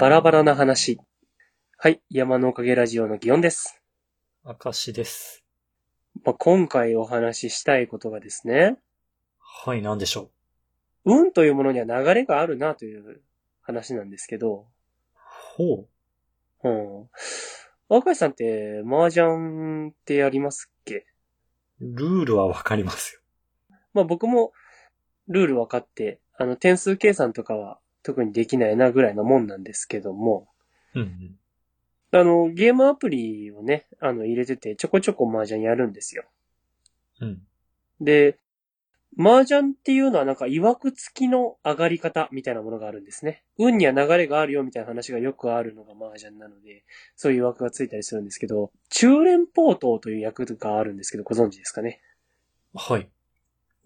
バラバラな話。はい、山のおかげラジオの祇園です。明石です。まあ、今回お話ししたいことがですね、はい、なんでしょ運というものには流れがあるなという話なんですけど、う。ほう。うん。若井さんって麻雀ってやりますっけ？ルールはわかりますよ。まあ僕もルール分かって、あの点数計算とかは特にできないなぐらいのもんなんですけども、うんうん。あの、ゲームアプリをね、あの入れててちょこちょこ麻雀やるんですよ。うん。で、麻雀っていうのはなんか曰く付きの上がり方みたいなものがあるんですね。運には流れがあるよみたいな話がよくあるのが麻雀なので、そういう曰くがついたりするんですけど、中連ポートという役があるんですけど、ご存知ですかね？はい。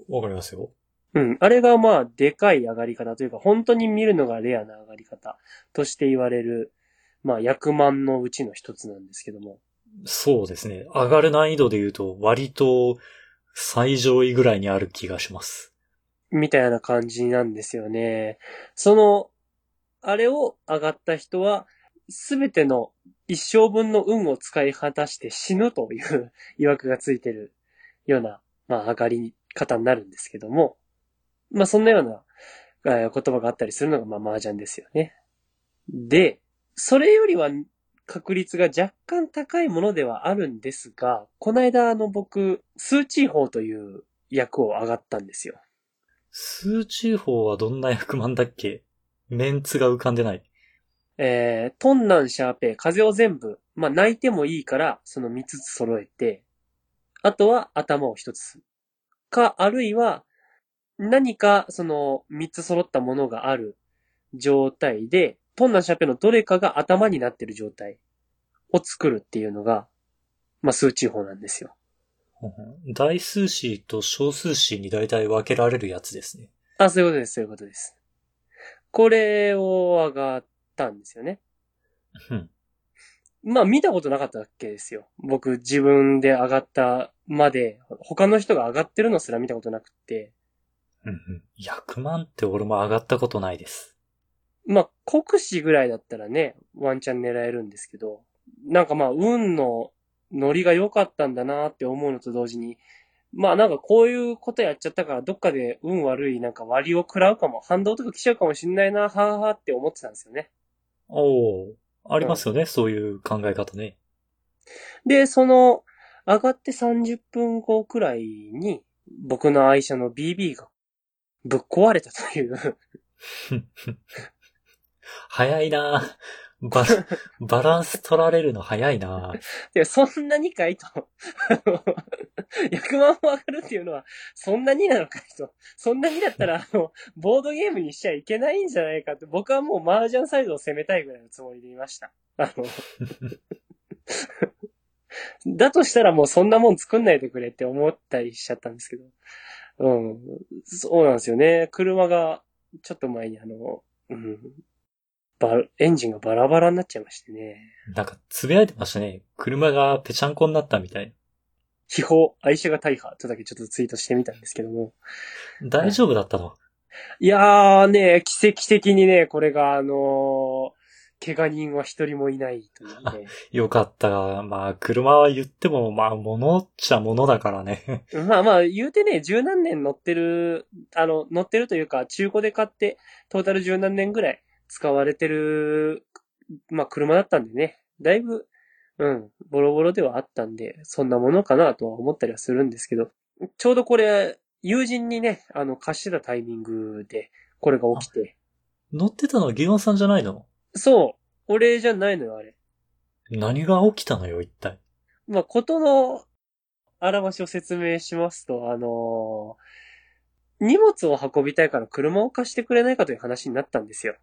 わかりますよ。うん。あれがまあ、でかい上がり方というか、本当に見るのがレアな上がり方として言われる、まあ、役満のうちの一つなんですけども。そうですね。上がる難易度で言うと、割と最上位ぐらいにある気がします。みたいな感じなんですよね。その、あれを上がった人は、すべての一生分の運を使い果たして死ぬという 曰くがついてるような、まあ上がり方になるんですけども、まあそんなような、えー言葉があったりするのがまあ麻雀ですよね。で、それよりは確率が若干高いものではあるんですが、この間あの僕、数値法という役を上がったんですよ。数値法はどんな役満だっけ？メンツが浮かんでない。えー、トンナンシャーペイ、風を全部、まあ、泣いてもいいから、その3つ揃えて、あとは頭を1つ。か、あるいは、何か、その、3つ揃ったものがある状態で、トンナンシャーペイのどれかが頭になってる状態を作るっていうのが、まあ、数値法なんですよ。大数詞と小数詞に大体分けられるやつですね。あ、そういうことです、そういうことです。これを上がったんですよね。うん。まあ見たことなかったわけですよ。僕自分で上がったまで、他の人が上がってるのすら見たことなくって。うんうん。役満って俺も上がったことないです。まあ国士ぐらいだったらね、ワンチャン狙えるんですけど、なんかまあ運のノリが良かったんだなって思うのと同時に、まあなんかこういうことやっちゃったからどっかで運悪いなんか割を食らうかも、反動とか来ちゃうかもしんないな、はぁはぁって思ってたんですよね。おおありますよね、そういう考え方ね。で、その、上がって30分後くらいに、僕の愛車の BB がぶっ壊れたという。早いなバラ、バランス取られるの早いなで、そんなにかいと。100万も上がるっていうのは、そんなになのかいと。そんなにだったら、あの、ボードゲームにしちゃいけないんじゃないかって、僕はもう麻雀サイドを攻めたいぐらいのつもりでいました。あの、だとしたらもうそんなもん作んないでくれって思ったりしちゃったんですけど。うん。そうなんですよね。車が、ちょっと前にあの、うん。バエンジンがバラバラになっちゃいましてね。なんか、つぶやいてましたね。車がぺちゃんこになったみたい。秘宝、愛車が大破とだけちょっとツイートしてみたんですけども。大丈夫だったの？いやーね、奇跡的にね、これがあのー怪我人は一人もいないというね。よかった。が、まあ、車は言っても、まあ、物っちゃ物だからね。まあまあ、言うてね、十何年乗ってる、あの、乗ってるというか、中古で買って、トータル十何年ぐらい使われてる、まあ車だったんでね、だいぶ、うん、ボロボロではあったんで、そんなものかなとは思ったりはするんですけど、ちょうどこれ、友人にね、あの、貸してたタイミングで、これが起きて、乗ってたのはゲオンさんじゃないの？そう、俺じゃないのよ、あれ。何が起きたのよ、一体。まあ、ことの表しを説明しますと、あのー荷物を運びたいから車を貸してくれないかという話になったんですよ。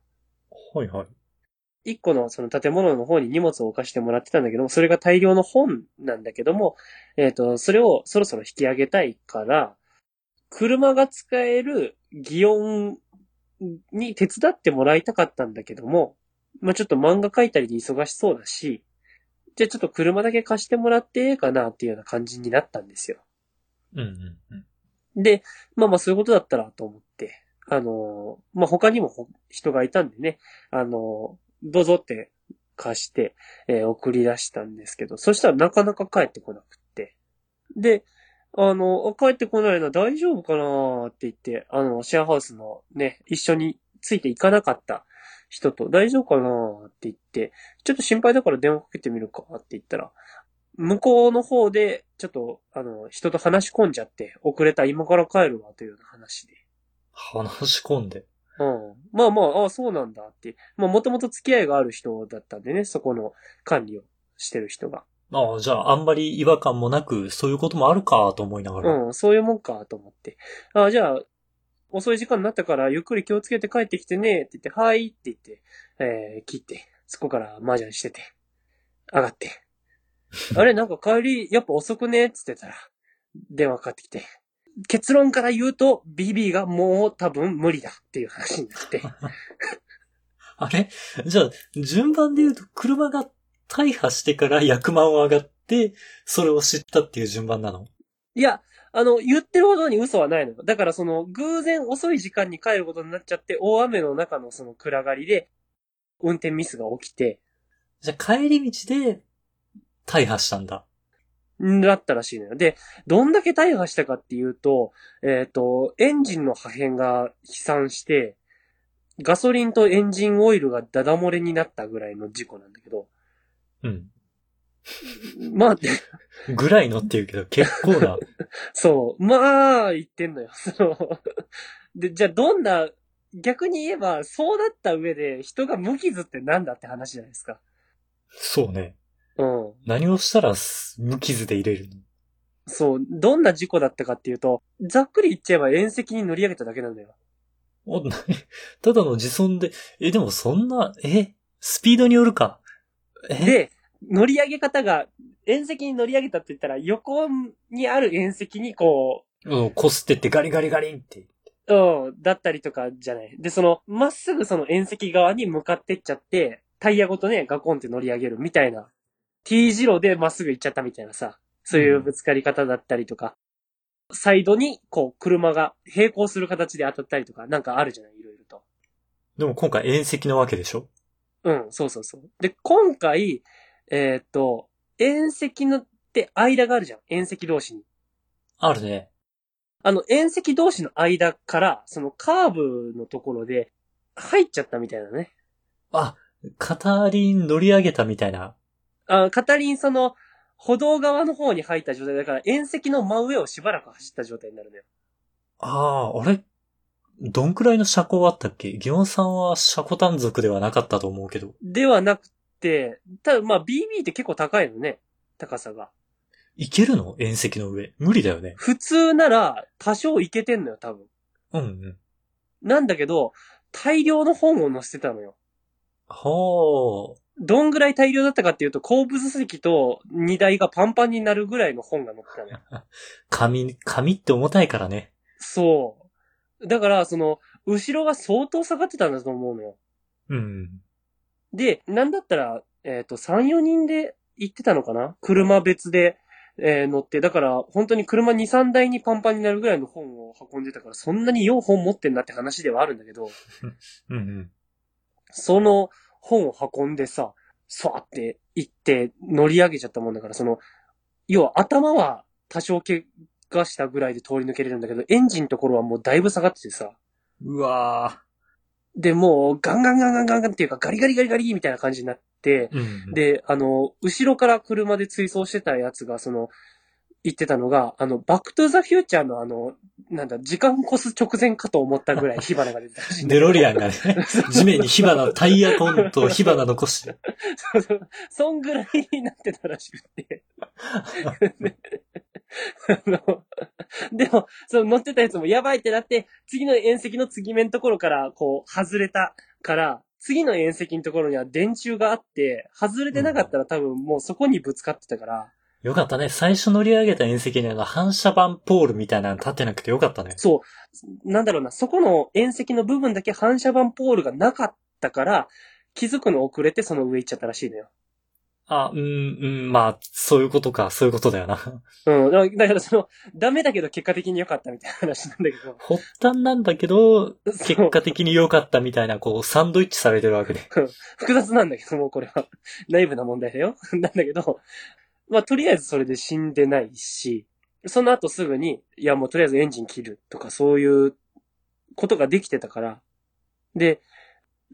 はいはい。一個のその建物の方に荷物を置かしてもらってたんだけども、それが大量の本なんだけども、えっ、と、それをそろそろ引き上げたいから、車が使える祇園に手伝ってもらいたかったんだけども、まあ、ちょっと漫画描いたりで忙しそうだし、じゃあちょっと車だけ貸してもらってええかなっていうような感じになったんですよ。うんうんうん。で、まあまあそういうことだったらと思って、あの、まあ他にもほ人がいたんでね、あの、どうぞって貸して、えー送り出したんですけど、そしたらなかなか帰ってこなくって。で、あの、あ帰ってこないな、大丈夫かなって言って、あの、シェアハウスのね、一緒についていかなかった人と、大丈夫かなって言って、ちょっと心配だから電話かけてみるかって言ったら、向こうの方で、ちょっと、あの、人と話し込んじゃって、遅れた、今から帰るわ、というような話で。話し込んで。うん。まあまあ、ああ、そうなんだって。まあ、もともと付き合いがある人だったんでね、そこの管理をしてる人が。ああ、じゃあ、あんまり違和感もなく、そういうこともあるかと思いながら。うん、そういうもんか、と思って。ああ、じゃあ、遅い時間になったから、ゆっくり気をつけて帰ってきてね、って言って、はいって言って、えー、切って、そこから麻雀してて、上がって。あれ、なんか帰り、やっぱ遅くね？っつってたら、電話かかってきて。結論から言うと、BB がもう多分無理だっていう話になって。あれ？じゃあ、順番で言うと、車が大破してから役満を上がって、それを知ったっていう順番なの？いや、あの、言ってるほどに嘘はないのよ。だからその、偶然遅い時間に帰ることになっちゃって、大雨の中のその暗がりで、運転ミスが起きて、じゃあ、帰り道で、大破したんだ。んだったらしいのよ。で、どんだけ大破したかっていうと、えっ、と、エンジンの破片が飛散して、ガソリンとエンジンオイルがダダ漏れになったぐらいの事故なんだけど、うん。まあ、ぐらいのって言うけど、結構な。そう、まあ、言ってんのよ。その、で、じゃあどんな、逆に言えば、そうだった上で人が無傷ってなんだって話じゃないですか。そうね。うん。何をしたらす無傷で入れるの？そう、どんな事故だったかっていうと、ざっくり言っちゃえば縁石に乗り上げただけなんだよ。お、なに？ただの自損で、え、でもそんな、え、スピードによるか。え、で、乗り上げ方が、縁石に乗り上げたって言ったら、横にある縁石にこうん、こすってってガリガリガリンって。う、うん、だったりとかじゃない。で、その、まっすぐその縁石側に向かってっちゃって、タイヤごとね、ガコンって乗り上げるみたいな。T 字路でまっすぐ行っちゃったみたいなさ、そういうぶつかり方だったりとか、サイドに、こう、車が並行する形で当たったりとか、なんかあるじゃない、いろいろと。でも今回遠石なわけでしょ？うん、そうそうそう。で、今回、えーっと、縁石のって間があるじゃん。縁石同士に。あるね。あの、縁石同士の間から、そのカーブのところで、入っちゃったみたいなね。あ、片輪乗り上げたみたいな。あ、カタリンその、歩道側の方に入った状態だから、縁石の真上をしばらく走った状態になるのよ。ああ、あれ？どんくらいの車高あったっけ？ギオンさんは車高短族ではなかったと思うけど。ではなくて、ただまあ BB って結構高いのね。高さが。いけるの？遠石の上。無理だよね。普通なら多少いけてんのよ、多分。うんうん。なんだけど、大量の本を載せてたのよ。はどんぐらい大量だったかっていうと、後部座席と荷台がパンパンになるぐらいの本が載ってたのよ。あ。紙、紙って重たいからね。そう。だから、その、後ろが相当下がってたんだと思うのよ。うん。で、なんだったら、えっ、と、3、4人で行ってたのかな？車別で、えー乗って。だから、本当に車2、3台にパンパンになるぐらいの本を運んでたから、そんなに4本持ってんなって話ではあるんだけど、うんうん。その本を運んでさ、そわって行って乗り上げちゃったもんだから、その、要は頭は多少怪我したぐらいで通り抜けれるんだけど、エンジンのところはもうだいぶ下がっててさ、うわで、もうガンガンガンガンガンガンっていうかガリガリガリガリみたいな感じになって、ー。うんうん。で、あの、後ろから車で追走してたやつが、その、言ってたのが、あの、バックトゥーザフューチャーのあの、なんだ、時間越す直前かと思ったぐらい火花が出てたらしいデロリアンがね、地面に火花、タイヤコンと火花残して。そうそう。そんぐらいになってたらしくて。あ のでも、その乗ってたやつもやばいってなって、次の縁石の継ぎ目のところから、こう、外れたから、次の縁石のところには電柱があって、外れてなかったら多分もうそこにぶつかってたから、よかったね。最初乗り上げた遠石にあの反射板ポールみたいなの立ってなくてよかったね。そう、なんだろうな、そこの縁石の部分だけ反射板ポールがなかったから、気づくの遅れてその上行っちゃったらしいのよ。あ、うん、うん、まあ、そういうことか、そういうことだよな。うん。だだからその、ダメだけど結果的に良かったみたいな話なんだけど。発端なんだけど、結果的に良かったみたいな、こう、サンドイッチされてるわけで。複雑なんだけど、もうこれは。内部な問題だよ。なんだけど、まあ、とりあえずそれで死んでないし、その後すぐに、いやもうとりあえずエンジン切るとかそういうことができてたから。で、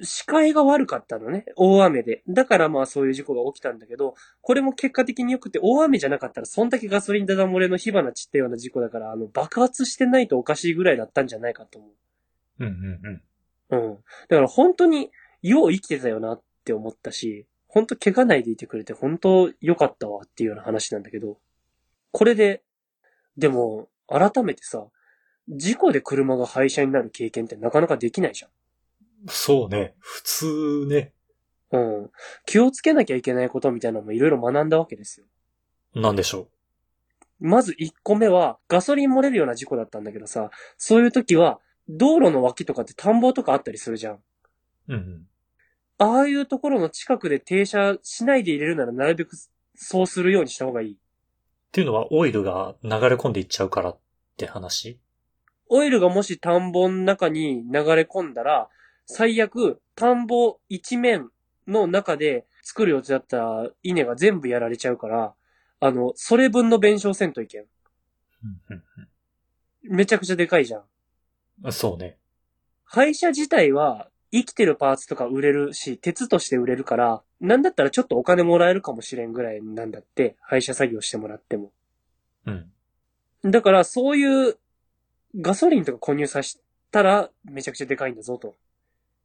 視界が悪かったのね。大雨で。だからまあそういう事故が起きたんだけど、これも結果的に良くて、大雨じゃなかったら、そんだけガソリンダダ漏れの火花散ったような事故だから、あの、爆発してないとおかしいぐらいだったんじゃないかと思う。うんうんうん。うん。だから本当に、よう生きてたよなって思ったし、本当怪我ないでいてくれて本当良かったわっていうような話なんだけど、これで、でも、改めてさ、事故で車が廃車になる経験ってなかなかできないじそうね。普通ね。うん。気をつけなきゃいけないことみたいなのもいろいろ学んだわけですよ。なんでしょまず1個目は、ガソリン漏れるような事故だったんだけどさ、そういう時は、道路の脇とかって田んぼとかあったりするじゃん。う。うんうん。ああいうところの近くで停車しないで入れるならなるべくそうするようにした方がいい。っていうのは、オイルが流れ込んでいっちゃうからって話？オイルがもし田んぼの中に流れ込んだら、最悪、田んぼ一面の中で作る予定だった稲が全部やられちゃうから、あの、それ分の弁償せんといけん。めちゃくちゃでかいじゃん。うん。そうね。廃車自体は生きてるパーツとか売れるし、鉄として売れるから、なんだったらちょっとお金もらえるかもしれんぐらいなんだって、廃車作業してもらっても。うん。だから、そういうガソリンとか購入させたらめちゃくちゃでかいんだぞと。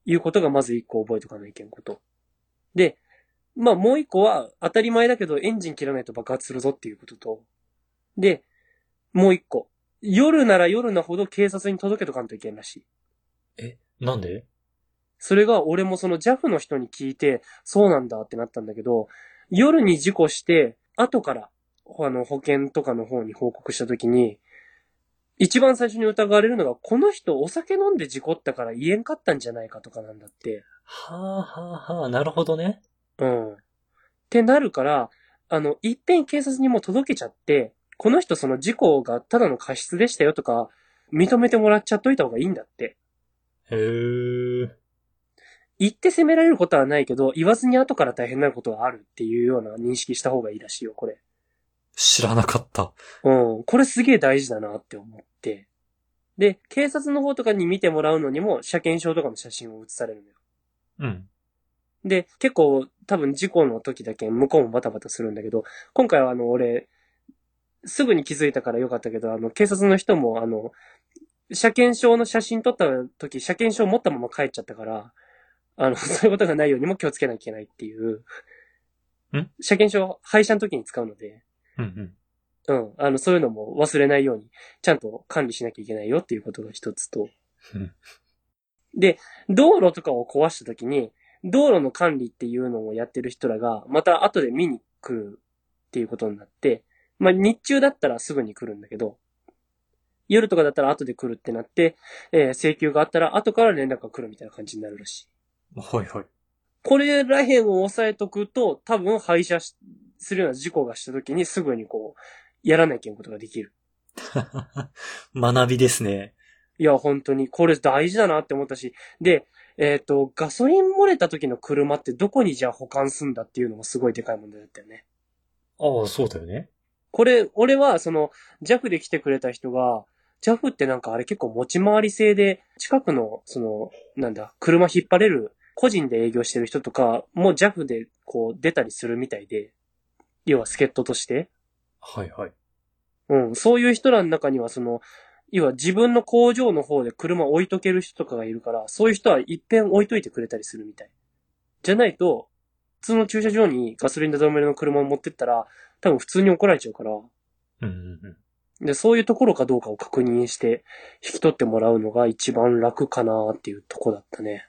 いうことがまず一個覚えとかないけんこと。で、まあもう一個は当たり前だけどエンジン切らないと爆発するぞっていうことと。で、もう一個。夜なら夜なほど警察に届けとかんといけんらしい。え、なんで？それが俺もその JAF の人に聞いて、そうなんだってなったんだけど、夜に事故して、後から、あの、保険とかの方に報告したときに、一番最初に疑われるのが、この人お酒飲んで事故ったから言えんかったんじゃないかとかなんだって。はあはあはあ、なるほどね。うん。ってなるから、あの、いっぺん警察にも届けちゃって、この人その事故がただの過失でしたよとか、認めてもらっちゃっといた方がいいんだって。へえ。言って責められることはないけど、言わずに後から大変なることはあるっていうような認識した方がいいらしいよ、これ。知らなかった。うん。これすげえ大事だなって思って。で、警察の方とかに見てもらうのにも、車検証とかの写真を写されるのよ。うん。で、結構多分事故の時だけ向こうもバタバタするんだけど、今回はあの、俺、すぐに気づいたからよかったけど、あの、警察の人もあの、車検証の写真撮った時、車検証持ったまま帰っちゃったから、あの、そういうことがないようにも気をつけなきゃいけないっていう。ん？車検証、廃車の時に使うので、うんうん。うん。あの、そういうのも忘れないように、ちゃんと管理しなきゃいけないよっていうことが一つと。う んで、道路とかを壊したときに、道路の管理っていうのをやってる人らが、また後で見に来るっていうことになって、まあ日中だったらすぐに来るんだけど、夜とかだったら後で来るってなって、えー請求があったら後から連絡が来るみたいな感じになるらしい。はいはい。これらへんを押さえとくと、多分廃車しするような事故がしたときにすぐにこう、やらなきゃいけないことができる。学びですね。いや、本当に、これ大事だなって思ったし、で、えっ、と、ガソリン漏れた時の車ってどこにじゃあ保管すんだっていうのもすごいでかい問題だったよね。ああ、そうだよね。これ、俺は、その、JAF で来てくれた人が、JAF ってなんかあれ結構持ち回り制で、近くの、その、なんだ、車引っ張れる、個人で営業してる人とか、もう JAF でこう出たりするみたいで、要は助っ人として。はいはい。うん、そういう人らの中には、その、要は自分の工場の方で車置いとける人とかがいるから、そういう人は一遍置いといてくれたりするみたい。じゃないと、普通の駐車場にガソリンで止めの車を持ってったら、多分普通に怒られちゃうから、うんうんうん。で、そういうところかどうかを確認して、引き取ってもらうのが一番楽かなっていうとこだったね。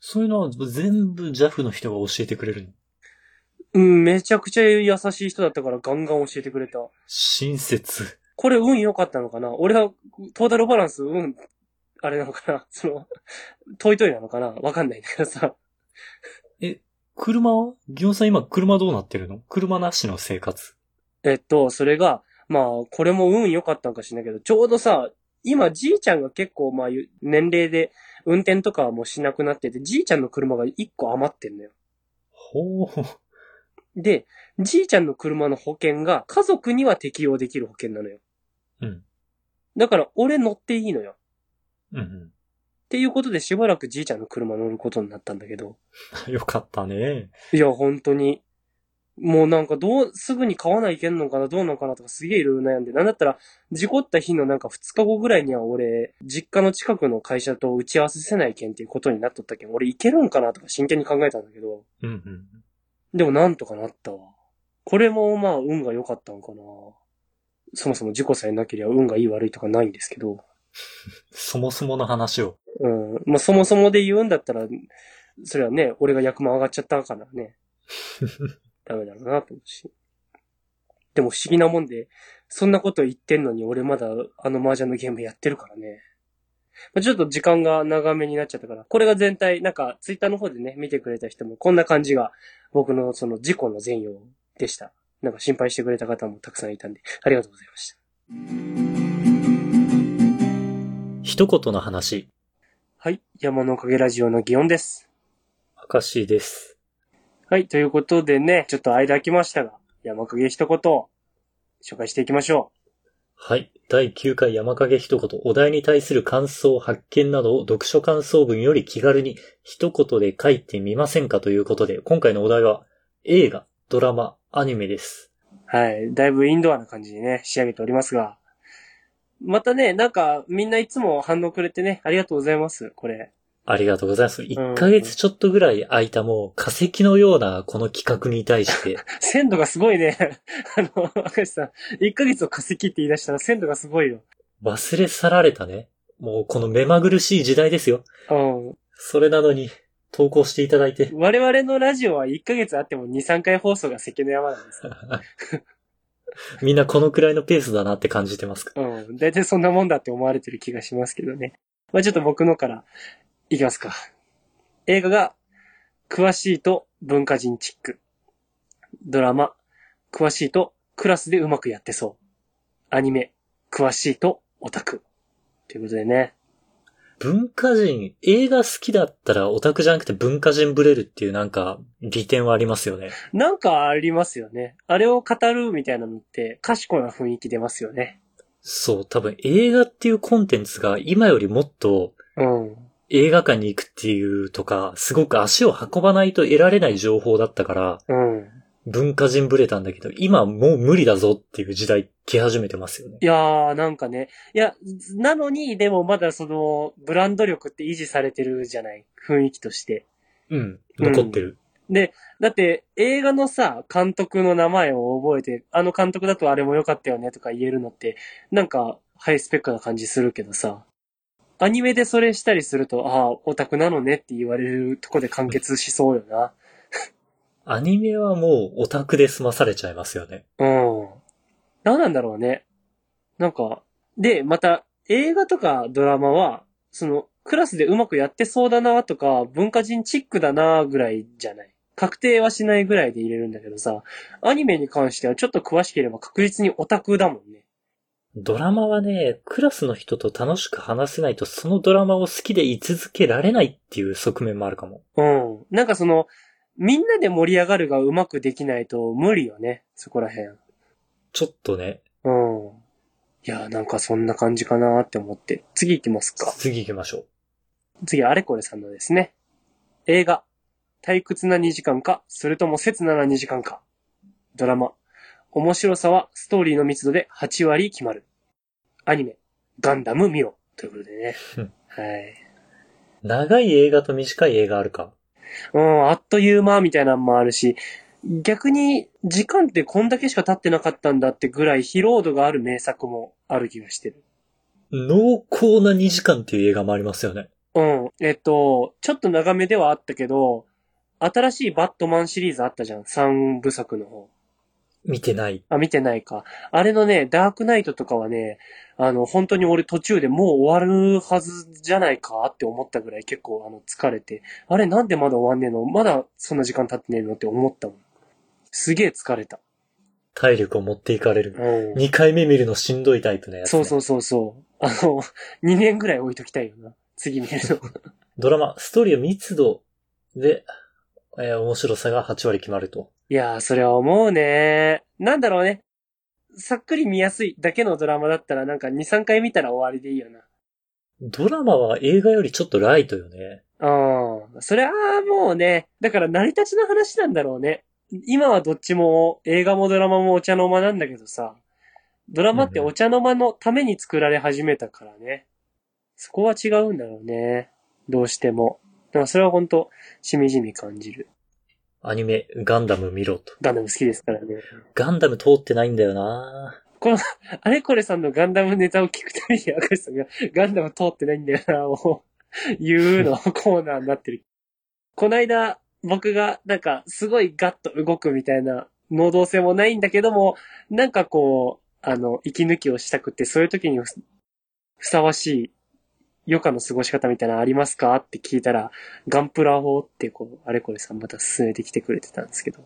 そういうのは全部 JAF の人が教えてくれるの？うん、めちゃくちゃ優しい人だったからガンガン教えてくれた。親切。これ運良かったのかな？俺は、トータルバランス運、あれなのかな？その、トイトイなのかな？わかんないんだけどさ。車は？ギオンさん今車どうなってるの？車なしの生活。えっと、それが、まあ、これも運良かったんかしらんけど、ちょうどさ、今じいちゃんが結構まあ、年齢で運転とかはもうしなくなってて、じいちゃんの車が1個余ってんのよ。ほう。で、じいちゃんの車の保険が家族には適用できる保険なのよ。うん。だから俺乗っていいのよ。うんっていうことでしばらくじいちゃんの車乗ることになったんだけど。うん。よかったね。いや、本当に。もうなんかどう、すぐに買わないけんのかな、どうなのかなとかすげえいろいろ悩んで。なんだったら、事故った日のなんか2日後ぐらいには俺、実家の近くの会社と打ち合わせせないけんっていうことになっとったけん、俺行けるんかなとか真剣に考えたんだけど、うんうん。でもなんとかなったわ。これもまあ運が良かったんかな。そもそも事故さえなければ運がいい悪いとかないんですけど。そもそもの話を。うん。まあそもそもで言うんだったら、それはね、俺が役満上がっちゃったからね。ダメだろうなと思うし。でも不思議なもんで、そんなこと言ってんのに俺まだあの麻雀のゲームやってるからね。まあちょっと時間が長めになっちゃったから、これが全体、なんかツイッターの方でね、見てくれた人もこんな感じが僕のその事故の全容でした。なんか心配してくれた方もたくさんいたんで、ありがとうございました。一言の話。はい。山のおかげラジオの祇園です。明石です。はい。ということでね、ちょっと間空きましたが、山かげ一言、紹介していきましょはい。第9回山影一言、お題に対する感想、発見などを読書感想文より気軽に一言で書いてみませんかということで、今回のお題は映画、ドラマ、アニメです。はい。だいぶインドアな感じにね、仕上げておりますが、またね、なんか、みんないつも反応くれてね、ありがとうございます、これ。ありがとうございます。1ヶ月ちょっとぐらい空いたもう化石のようなこの企画に対して、鮮度がすごいね。あの、赤石さん、1ヶ月を化石って言い出したら鮮度がすごいよ。忘れ去られたね。もうこの目まぐるしい時代ですよ。うん。それなのに、投稿していただいて。我々のラジオは1ヶ月あっても2、3回放送が関の山なんですよ。みんなこのくらいのペースだなって感じてますか？うん。大体そんなもんだって思われてる気がしますけどね。まあちょっと僕のからいきますか。映画が、詳しいと文化人チック。ドラマ、詳しいとクラスでうまくやってそう。アニメ、詳しいとオタク。ということでね。文化人、映画好きだったらオタクじゃなくて文化人ブレるっていうなんか利点はありますよね。なんかありますよね。あれを語るみたいなのって賢いな雰囲気出ますよね。そう、多分映画っていうコンテンツが今よりもっとうん。映画館に行くっていうとか、すごく足を運ばないと得られない情報だったから、うん。文化人ブレたんだけど、今もう無理だぞっていう時代来始めてますよね。いやー、なんかね。いや、なのに、でもまだその、ブランド力って維持されてるじゃない？雰囲気として。うん。残ってる。で、だって、映画のさ、監督の名前を覚えて、あの監督だとあれも良かったよねとか言えるのって、なんか、ハイスペックな感じするけどさ、アニメでそれしたりすると、ああ、オタクなのねって言われるとこで完結しそうよな。アニメはもうオタクで済まされちゃいますよね。うん。何なんだろうね。なんか、で、また、映画とかドラマは、その、クラスでうまくやってそうだなとか、文化人チックだなぐらいじゃない。確定はしないぐらいで入れるんだけどさ、アニメに関してはちょっと詳しければ確実にオタクだもんね。ドラマはね、クラスの人と楽しく話せないとそのドラマを好きで居続けられないっていう側面もあるかも。うん。なんかその、みんなで盛り上がるがうまくできないと無理よね。そこら辺。ちょっとね、うん。いや、なんかそんな感じかなって思って。次行きますか。次行きましょう。次、あれこれさんのですね。映画。退屈な2時間か、それとも切なな2時間か。ドラマ。面白さはストーリーの密度で8割決まる。アニメ。ガンダム見ろ。ということでねうん。はい。長い映画と短い映画あるか。うん、あっという間みたいなのもあるし、逆に時間ってこんだけしか経ってなかったんだってぐらい疲労度がある名作もある気がしてる。濃厚な2時間っていう映画もありますよね。うん。えっと、ちょっと長めではあったけど、新しいバットマンシリーズあったじゃん。3部作の方。見てない。あ、見てないか。あれのね、ダークナイトとかはね、あの、本当に俺途中でもう終わるはずじゃないかって思ったぐらい結構あの疲れて、あれなんでまだ終わんねえの？まだそんな時間経ってねえの？って思ったもん。すげえ疲れた。体力を持っていかれる。うん。2回目見るのしんどいタイプのやつ、ね。そうそうそうそう。あの、2年ぐらい置いときたいよな。次見るの。ドラマ、ストーリーは密度で、えー面白さが8割決まると。いやー、それは思うね。なんだろうね。さっくり見やすいだけのドラマだったらなんか2、3回見たら終わりでいいよな。ドラマは映画よりちょっとライトよね。うん。それはもうね、だから成り立ちの話なんだろうね。今はどっちも映画もドラマもお茶の間なんだけどさ、ドラマってお茶の間のために作られ始めたからね。そこは違うんだろうね。どうしても。だからそれは本当しみじみ感じる。アニメ、ガンダム見ろと。ガンダム好きですからね。ガンダム通ってないんだよなあれこれさんのガンダムネタを聞くたびに赤石さんがガンダム通ってないんだよな、もう、言うの コーナーになってる。こないだ僕がなんかすごいガッと動くみたいな能動性もないんだけども、なんかこう、あの、息抜きをしたくて、そういう時にふふさわしい余暇の過ごし方みたいなのありますか？って聞いたら、ガンプラ法ってこう、あれこれさんまた進めてきてくれてたんですけど。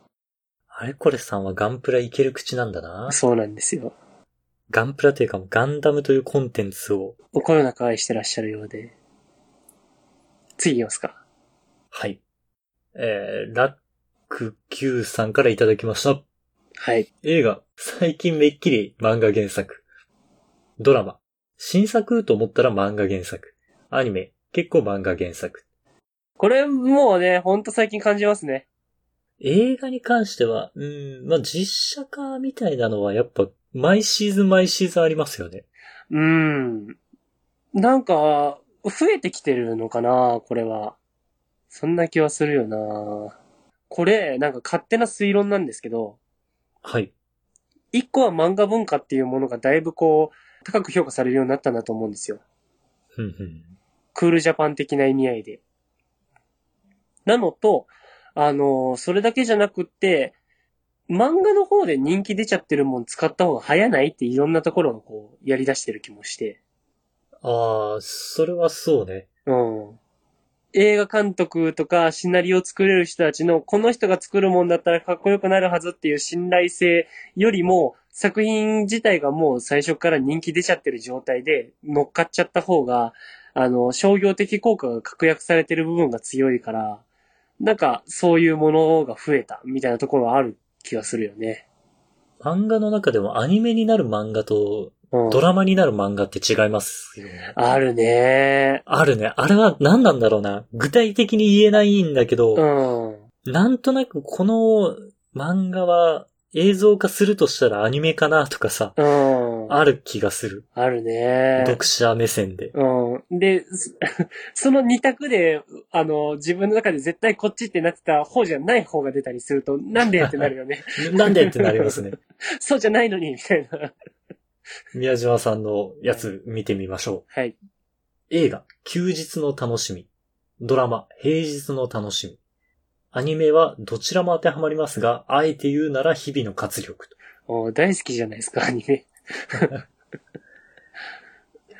あれこれさんはガンプラいける口なんだなそうなんですよ。ガンプラというかガンダムというコンテンツを、おこよなく愛してらっしゃるようで。次行きますか。はい。えー、ラック Q さんからいただきました。はい。映画、最近めっきり漫画原作。ドラマ、新作と思ったら漫画原作。アニメ、結構漫画原作。これもうね、ほんと最近感じますね。映画に関しては、うーん、まあ、実写化みたいなのはやっぱ、毎シーズン毎シーズンありますよね。うーん。なんか、増えてきてるのかなこれは。そんな気はするよなこれ、なんか勝手な推論なんですけど、はい。一個は漫画文化っていうものがだいぶこう、高く評価されるようになったんだと思うんですよ。ふんふん。クールジャパン的な意味合いで。なのと、あの、それだけじゃなくって、漫画の方で人気出ちゃってるもん使った方が早ないっていろんなところがこう、やり出してる気もして。ああ、それはそうね。うん。映画監督とかシナリオを作れる人たちの、この人が作るもんだったらかっこよくなるはずっていう信頼性よりも、作品自体がもう最初から人気出ちゃってる状態で乗っかっちゃった方が、あの、商業的効果が確約されてる部分が強いから、なんかそういうものが増えたみたいなところはある気がするよね。漫画の中でもアニメになる漫画とうん。ドラマになる漫画って違いますよね。あるね。あるね。あれは何なんだろうな。具体的に言えないんだけど、うん。なんとなくこの漫画は映像化するとしたらアニメかなとかさ、うん。ある気がする。あるね。読者目線で。うん。で、そ その二択で、あの、自分の中で絶対こっちってなってた方じゃない方が出たりすると、なんでってなるよね。なんでってなりますね。そうじゃないのに、みたいな。宮島さんのやつ見てみましょう。はい。映画、休日の楽しみ。ドラマ、平日の楽しみ。アニメはどちらも当てはまりますが、あえて言うなら日々の活力と。お大好きじゃないですか、アニメ。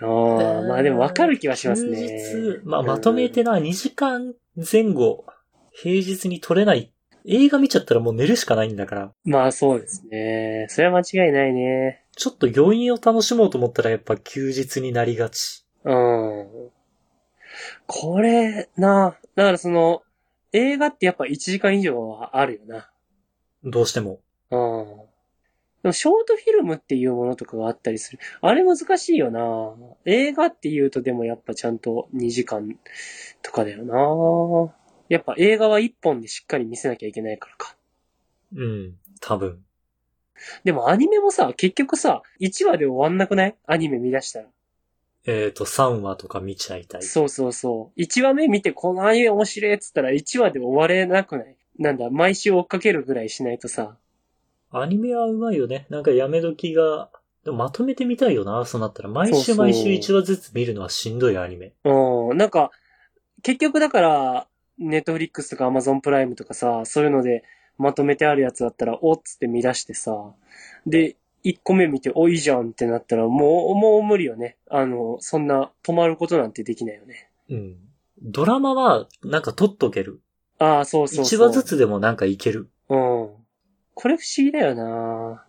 あーまあでも分かる気はしますね。休日、まあまとめてな、2時間前後、平日に撮れない。映画見ちゃったらもう寝るしかないんだから、まあそうですね。それは間違いないね。ちょっと余韻を楽しもうと思ったらやっぱ休日になりがち。うん。これ、な、だからその、映画ってやっぱ1時間以上はあるよな。どうしても。うん。でもショートフィルムっていうものとかがあったりする。あれ難しいよな。映画って言うとでもやっぱちゃんと2時間とかだよな。やっぱ映画は1本でしっかり見せなきゃいけないからか。うん、多分。でもアニメもさ、結局さ、1話で終わんなくない？アニメ見出したら。えっ、と、3話とか見ちゃいたい。そうそうそう。1話目見てこのアニメ面白いっつったら1話で終われなくない？なんだ、毎週追っかけるぐらいしないとさ。アニメはうまいよね。なんかやめ時が、でもまとめてみたいよな、そうなったら。毎そうそう週毎週1話ずつ見るのはしんどいアニメ。うん、なんか、結局だから、ネットフリックスとかアマゾンプライムとかさ、そういうので、まとめてあるやつだったら、おっつって見出してさ、で、1個目見て、お、いいじゃんってなったら、もう、もう無理よね。あの、そんな止まることなんてできないよね。うん。ドラマは、なんか撮っとける。ああ、そうそうそう。1話ずつでもなんかいける。うん。これ不思議だよな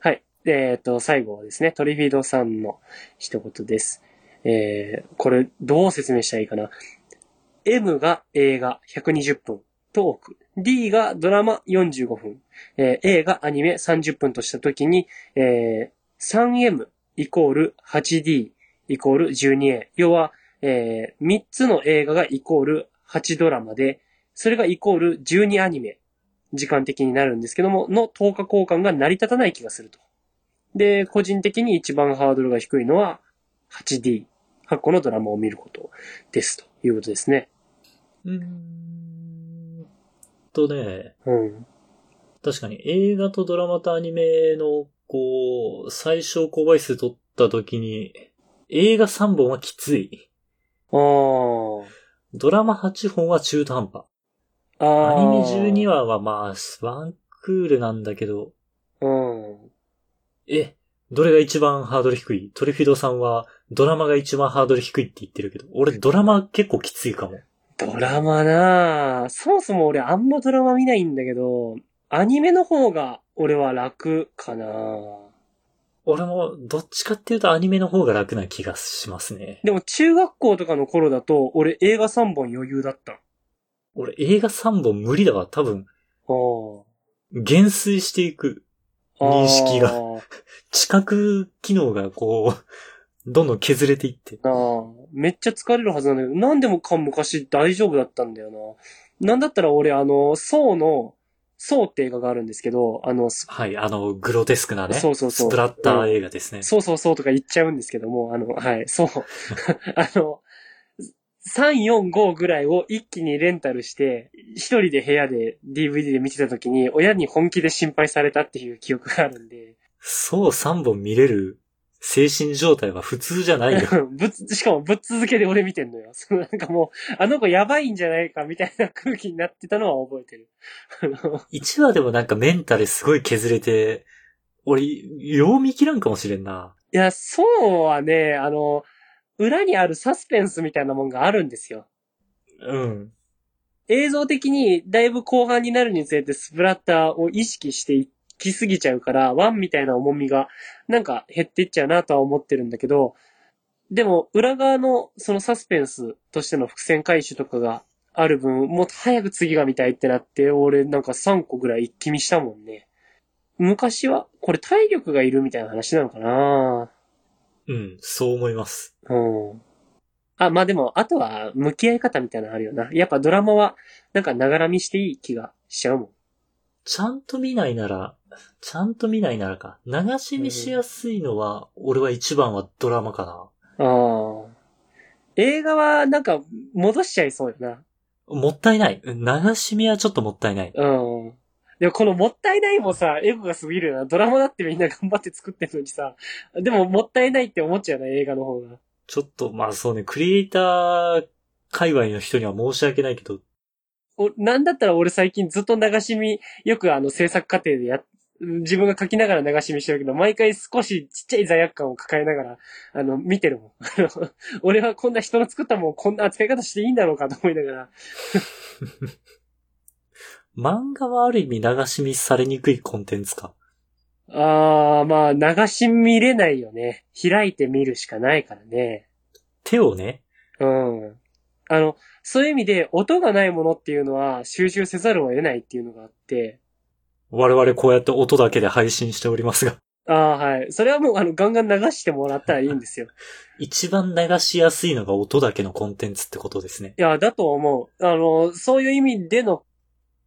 はい。えっ、と、最後はですね、トリフィードさんの一言です。えー、これ、どう説明したらいいかな。M が映画120分、トーク。D がドラマ45分。えー A がアニメ30分としたときに、えー 3M イコール 8D イコール 12A。要は、えー3つの映画がイコール8ドラマで、それがイコール12アニメ。時間的になるんですけども、の10日交換が成り立たない気がすると。で、個人的に一番ハードルが低いのは 8D、8個のドラマを見ることですということですね。うーん。とね、うん。確かに映画とドラマとアニメの、こう、最小公倍数取った時に、映画3本はきつい。あー。ドラマ8本は中途半端。あアニメー。12話はまあ、ワンクールなんだけど、うん。え、どれが一番ハードル低い？トリフィドさんはドラマが一番ハードル低いって言ってるけど、俺ドラマ結構きついかも。ドラマなぁ。そもそも俺あんまドラマ見ないんだけど、アニメの方が俺は楽かな俺もどっちかっていうとアニメの方が楽な気がしますね。でも中学校とかの頃だと、俺映画3本余裕だった。俺映画3本無理だわ。多分、あ減衰していく。あ。認識が 知覚機能がこう、どんどん削れていって。なあ、めっちゃ疲れるはずなんだけど、なんでもか昔大丈夫だったんだよな。なんだったら俺あの、ソーの、ソーって映画があるんですけど、あの、スはい、あの、グロテスクなね。そうそうそうスプラッター映画ですね。そうそうそうとか言っちゃうんですけども、あの、はい、そう。あの、3、4、5ぐらいを一気にレンタルして、一人で部屋で DVD で見てた時に、親に本気で心配されたっていう記憶があるんで、そう3本見れる精神状態は普通じゃないよ。ぶつ、しかもぶっ続けで俺見てんのよ。そのなんかもう、あの子やばいんじゃないかみたいな空気になってたのは覚えてる。あの1話でもなんかメンタルすごい削れて、俺、よう見切らんかもしれんな。いや、そうはね、あの、裏にあるサスペンスみたいなもんがあるんですよ。うん。映像的にだいぶ後半になるにつれてスプラッターを意識していきすぎちゃうから、ワンみたいな重みがなんか減っていっちゃうなとは思ってるんだけど、でも裏側のそのサスペンスとしての伏線回収とかがある分、もっと早く次が見たいってなって、俺なんか3個ぐらい一気見したもんね。昔は、これ体力がいるみたいな話なのかなうん、そう思います。うん。あ、まあでも、あとは、向き合い方みたいなのあるよな。やっぱドラマは、なんか、ながら見していい気がしちゃうもん。ちゃんと見ないなら、ちゃんと見ないならか。流し見しやすいのは、俺は一番はドラマかな。ああ。映画は、なんか、戻しちゃいそうよな。もったいない。流し見はちょっともったいない。うん。でも、このもったいないもさ、エゴが過ぎるよな。ドラマだってみんな頑張って作ってるのにさ。でも、もったいないって思っちゃうな、映画の方が。ちょっと、まあそうね、クリエイター界隈の人には申し訳ないけど、おなんだったら俺最近ずっと流し見、よくあの制作過程でやっ、自分が書きながら流し見してるけど、毎回少しちっちゃい罪悪感を抱えながら、あの、見てるもん。俺はこんな人の作ったもん、こんな扱い方していいんだろうかと思いながら。漫画はある意味流し見されにくいコンテンツか。あー、まあ、流し見れないよね。開いて見るしかないからね。手をね、うん。あの、そういう意味で、音がないものっていうのは収集せざるを得ないっていうのがあって、我々こうやって音だけで配信しておりますが、ああ、はい。それはもう、あの、ガンガン流してもらったらいいんですよ。一番流しやすいのが音だけのコンテンツってことですね。いや、だと思う。あの、そういう意味での、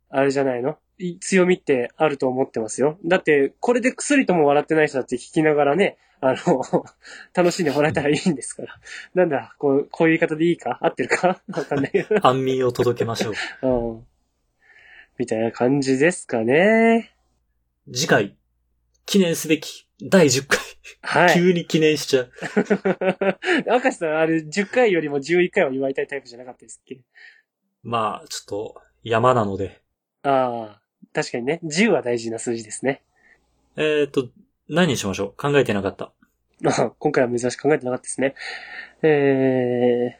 あれじゃないの？い強みってあると思ってますよ。だって、これで薬とも笑ってない人だって聞きながらね、あの、楽しんでもらえたらいいんですから。なんだ、こう、こういう言い方でいいか？合ってるか？わかんないけど。安眠を届けましょう。うん。みたいな感じですかね。次回、記念すべき第10回。はい。急に記念しちゃう。明石さん、あれ、10回よりも11回を祝いたいタイプじゃなかったですっけ？まあ、ちょっと、山なので。ああ、確かにね。10は大事な数字ですね。えっ、と、何にしましょう？考えてなかった。あ 今回は珍しく考えてなかったですね。え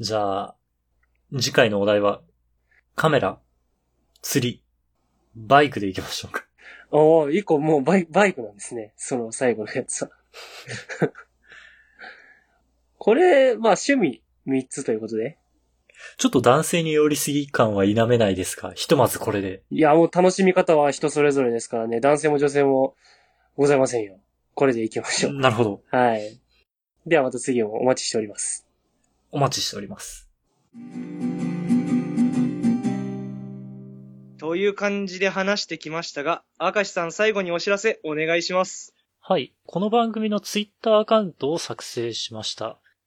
じゃあ、次回のお題は、カメラ、釣り、バイクで行きましょうか。ー、おー、一個もうバイバイクなんですね。その最後のやつは。これ、まあ趣味3つということで。ちょっと男性に寄りすぎ感は否めないですが、ひとまずこれで。いや、もう楽しみ方は人それぞれですからね。男性も女性もございませんよ。これで行きましょう。なるほど。はい。ではまた次もお待ちしております。お待ちしております。という感じで話してきましたが、明石さん最後にお知らせお願いします。はい。この番組のツイッターアカウントを作成しました。